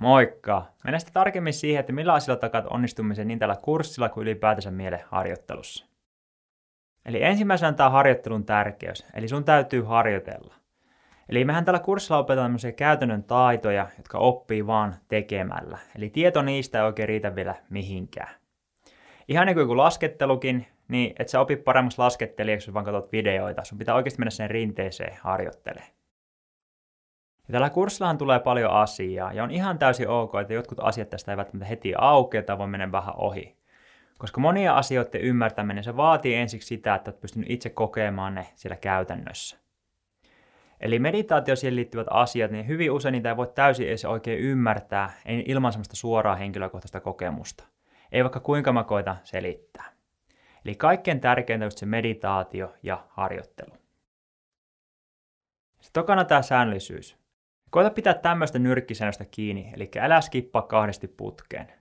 Moikka! Mennään sitten tarkemmin siihen, että millä asioilla takaat onnistumisen niin tällä kurssilla kuin ylipäätänsä mielen harjoittelussa. Eli ensimmäisenä tämä harjoittelun tärkeys, eli sun täytyy harjoitella. Eli mehän tällä kurssilla opetetaan tämmöisiä käytännön taitoja, jotka oppii vaan tekemällä. Eli tieto niistä ei oikein riitä vielä mihinkään. Ihan niin kuin laskettelukin, niin et sä opi paremmaksi laskettelijaksi, jos vaan katsot videoita. Sun pitää oikeasti mennä sen rinteeseen harjoittelemaan. Ja tällä kurssillahan tulee paljon asiaa, ja on ihan täysin ok, että jotkut asiat tästä eivät heti aukea tai voi mennä vähän ohi. Koska monia asioiden ymmärtäminen, se vaatii ensiksi sitä, että olet pystynyt itse kokemaan ne siellä käytännössä. Eli meditaatio siihen liittyvät asiat, niin hyvin usein niitä ei voi täysin edes oikein ymmärtää ilman sellaista suoraa henkilökohtaista kokemusta. Ei vaikka kuinka mä koita selittää. Eli kaikkein tärkeintä on se meditaatio ja harjoittelu. Sitten tokana tämä säännöllisyys. Koita pitää tämmöistä nyrkkisäännöstä kiinni, eli älä skippaa kahdesti putkeen.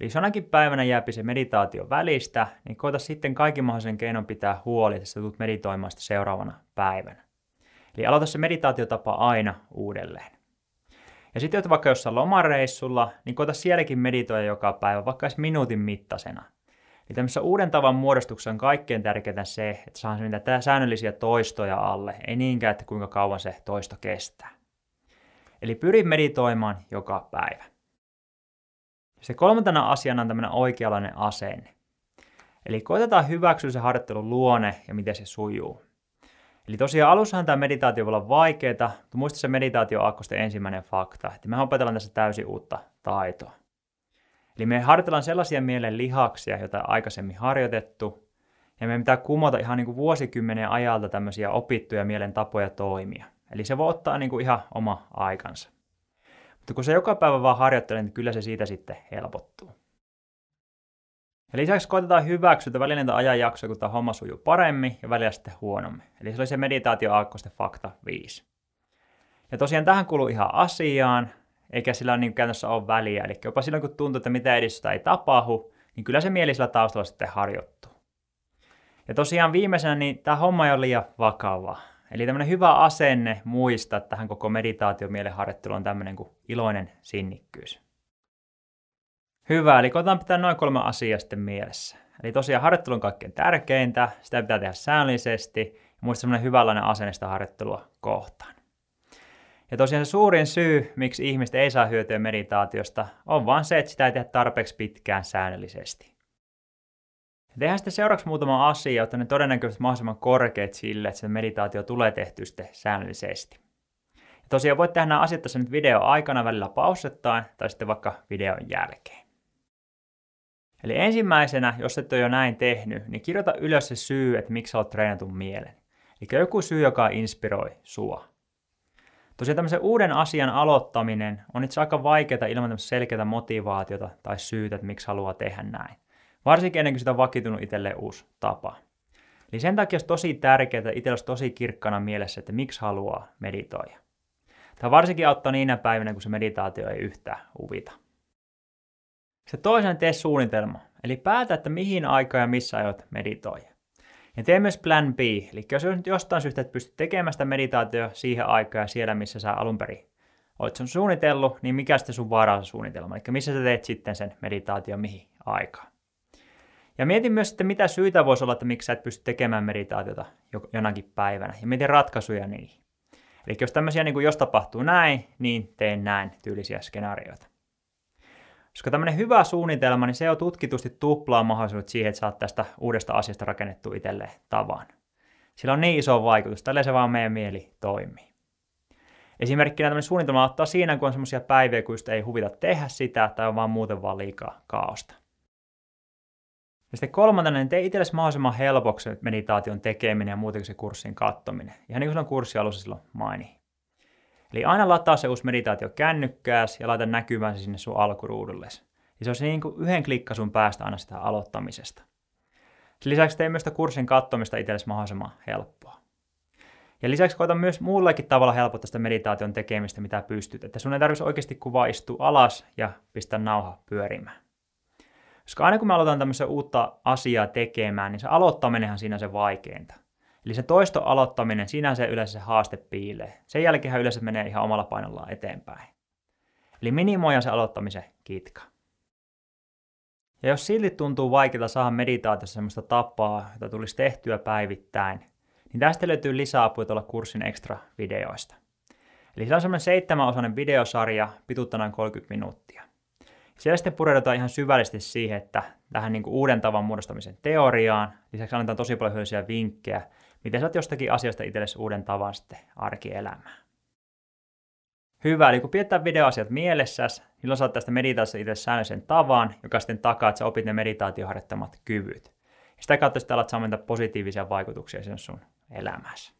Eli jonakin päivänä jääpi se meditaatio välistä, niin koita sitten kaikin mahdollisen keinon pitää huoli, että sä tulet meditoimaan sitä seuraavana päivänä. Eli aloita se meditaatiotapa aina uudelleen. Ja sitten jos vaikka jossain lomareissulla, niin koita sielläkin meditoida joka päivä, vaikka edes minuutin mittaisena. Eli tämmöisessä uuden tavan muodostuksessa on kaikkein tärkeintä se, että saa niitä säännöllisiä toistoja alle, ei niinkään, että kuinka kauan se toisto kestää. Eli pyri meditoimaan joka päivä. Se kolmantena asiana on tämmöinen oikeanlainen asenne. Eli koitetaan hyväksyä se harjoittelun luonne ja miten se sujuu. Eli tosiaan alussahan tämä meditaatio voi olla vaikeaa, mutta muista se meditaatio aakkosten ensimmäinen fakta, että me opetellaan tässä täysin uutta taitoa. Eli me harjoitellaan sellaisia mielen lihaksia, joita aikaisemmin harjoitettu, ja me pitää kumota ihan niin kuin vuosikymmenen ajalta tämmöisiä opittuja mielen tapoja toimia. Eli se voi ottaa niin kuin ihan oma aikansa. Mutta kun se joka päivä vaan harjoittelee, niin kyllä se siitä sitten helpottuu. Ja lisäksi koitetaan hyväksyä, välillä niitä ajanjaksoja, kun tämä homma sujuu paremmin ja välillä sitten huonommin. Eli se oli se meditaatio aakkosten fakta 5. Ja tosiaan tähän kuuluu ihan asiaan, eikä sillä niin käytännössä ole väliä. Eli jopa silloin, kun tuntuu, että mitä edistystä ei tapahdu, niin kyllä se mieli sillä taustalla sitten harjoittuu. Ja tosiaan viimeisenä, niin tämä homma ei ole liian vakava. Eli tämmöinen hyvä asenne muistaa tähän koko meditaatio mielenharjoittelu on tämmöinen kuin iloinen sinnikkyys. Hyvä, eli koetaan pitää noin kolme asiaa sitten mielessä. Eli tosiaan harjoittelu on kaikkein tärkeintä, sitä pitää tehdä säännöllisesti ja muista semmoinen hyvänlainen asenne sitä harjoittelua kohtaan. Ja tosiaan se suurin syy, miksi ihmiset ei saa hyötyä meditaatiosta, on vaan se, että sitä ei tehdä tarpeeksi pitkään säännöllisesti. Ja tehdään sitten seuraavaksi muutama asia, jotta ne todennäköisesti mahdollisimman korkeat sille, että se meditaatio tulee tehty sitten säännöllisesti. Ja tosiaan voit tehdä nämä asiat tässä nyt video aikana välillä pausettaan tai sitten vaikka videon jälkeen. Eli ensimmäisenä, jos et ole jo näin tehnyt, niin kirjoita ylös se syy, että miksi olet treenatun mielen. Eli joku syy, joka inspiroi sua. Tosiaan tämmöisen uuden asian aloittaminen on itse aika vaikeaa ilman selkeää motivaatiota tai syytä, että miksi haluaa tehdä näin. Varsinkin ennen kuin sitä on vakitunut itselleen uusi tapa. Eli sen takia olisi tosi tärkeää, että itsellä olisi tosi kirkkana mielessä, että miksi haluaa meditoida. Tämä varsinkin auttaa niinä päivinä, kun se meditaatio ei yhtään uvita. Se toisen tee suunnitelma, eli päätä, että mihin aikaan ja missä aiot meditoida. Ja tee myös plan B, eli jos nyt jostain syystä et pysty tekemään sitä meditaatio siihen aikaan ja siellä, missä sä alun perin olet sen suunnitellut, niin mikä sitten sun suunnitelma, eli missä sä teet sitten sen meditaatio mihin aikaan. Ja mietin myös, että mitä syitä voisi olla, että miksi sä et pysty tekemään meditaatiota jonakin päivänä, ja mietin ratkaisuja niihin. Eli jos tämmöisiä, niin kuin jos tapahtuu näin, niin teen näin tyylisiä skenaarioita. Koska tämmöinen hyvä suunnitelma, niin se on tutkitusti tuplaa mahdollisuudet siihen, että saat tästä uudesta asiasta rakennettu itselleen tavan. Sillä on niin iso vaikutus, tällä se vaan meidän mieli toimii. Esimerkkinä tämmöinen suunnitelma ottaa siinä, kun on semmoisia päiviä, kun ei huvita tehdä sitä, tai on vaan muuten vaan liikaa kaaosta. Ja sitten kolmantena, niin tee itsellesi mahdollisimman helpoksi meditaation tekeminen ja muutenkin se kurssin kattominen. Ihan niin kuin silloin kurssi alussa silloin maini. Eli aina lataa se uusi meditaatio kännykkääs ja laita näkymään se sinne sun alkuruudulle. Ja se on niin kuin yhden klikkasun päästä aina sitä aloittamisesta. Sen lisäksi tee myös kurssin kattomista itsellesi mahdollisimman helppoa. Ja lisäksi koita myös muullakin tavalla helpottaa sitä meditaation tekemistä, mitä pystyt. Että sun ei tarvitsisi oikeasti kuvaa istua alas ja pistää nauha pyörimään. Koska aina kun me aloitetaan tämmöistä uutta asiaa tekemään, niin se aloittaminenhan siinä se vaikeinta. Eli se toisto aloittaminen, siinä se yleensä se haaste piilee. Sen jälkeen yleensä menee ihan omalla painollaan eteenpäin. Eli minimoja se aloittamisen kitka. Ja jos silti tuntuu vaikeaa saada meditaatiossa sellaista tapaa, jota tulisi tehtyä päivittäin, niin tästä löytyy lisäapuja tuolla kurssin ekstra videoista. Eli se on semmoinen seitsemänosainen videosarja, pituutta noin 30 minuuttia. Siellä sitten pureudutaan ihan syvällisesti siihen, että tähän niin kuin uuden tavan muodostamisen teoriaan. Lisäksi annetaan tosi paljon hyödyllisiä vinkkejä, miten saat jostakin asiasta itsellesi uuden tavan sitten arkielämään. Hyvä, eli kun pidetään videoasiat mielessäsi, silloin saat tästä meditaatiosta itse säännöllisen tavan, joka sitten takaa, että sä opit ne meditaatioharjoittamat kyvyt. Ja sitä kautta sitten alat saamaan positiivisia vaikutuksia sen sun elämässä.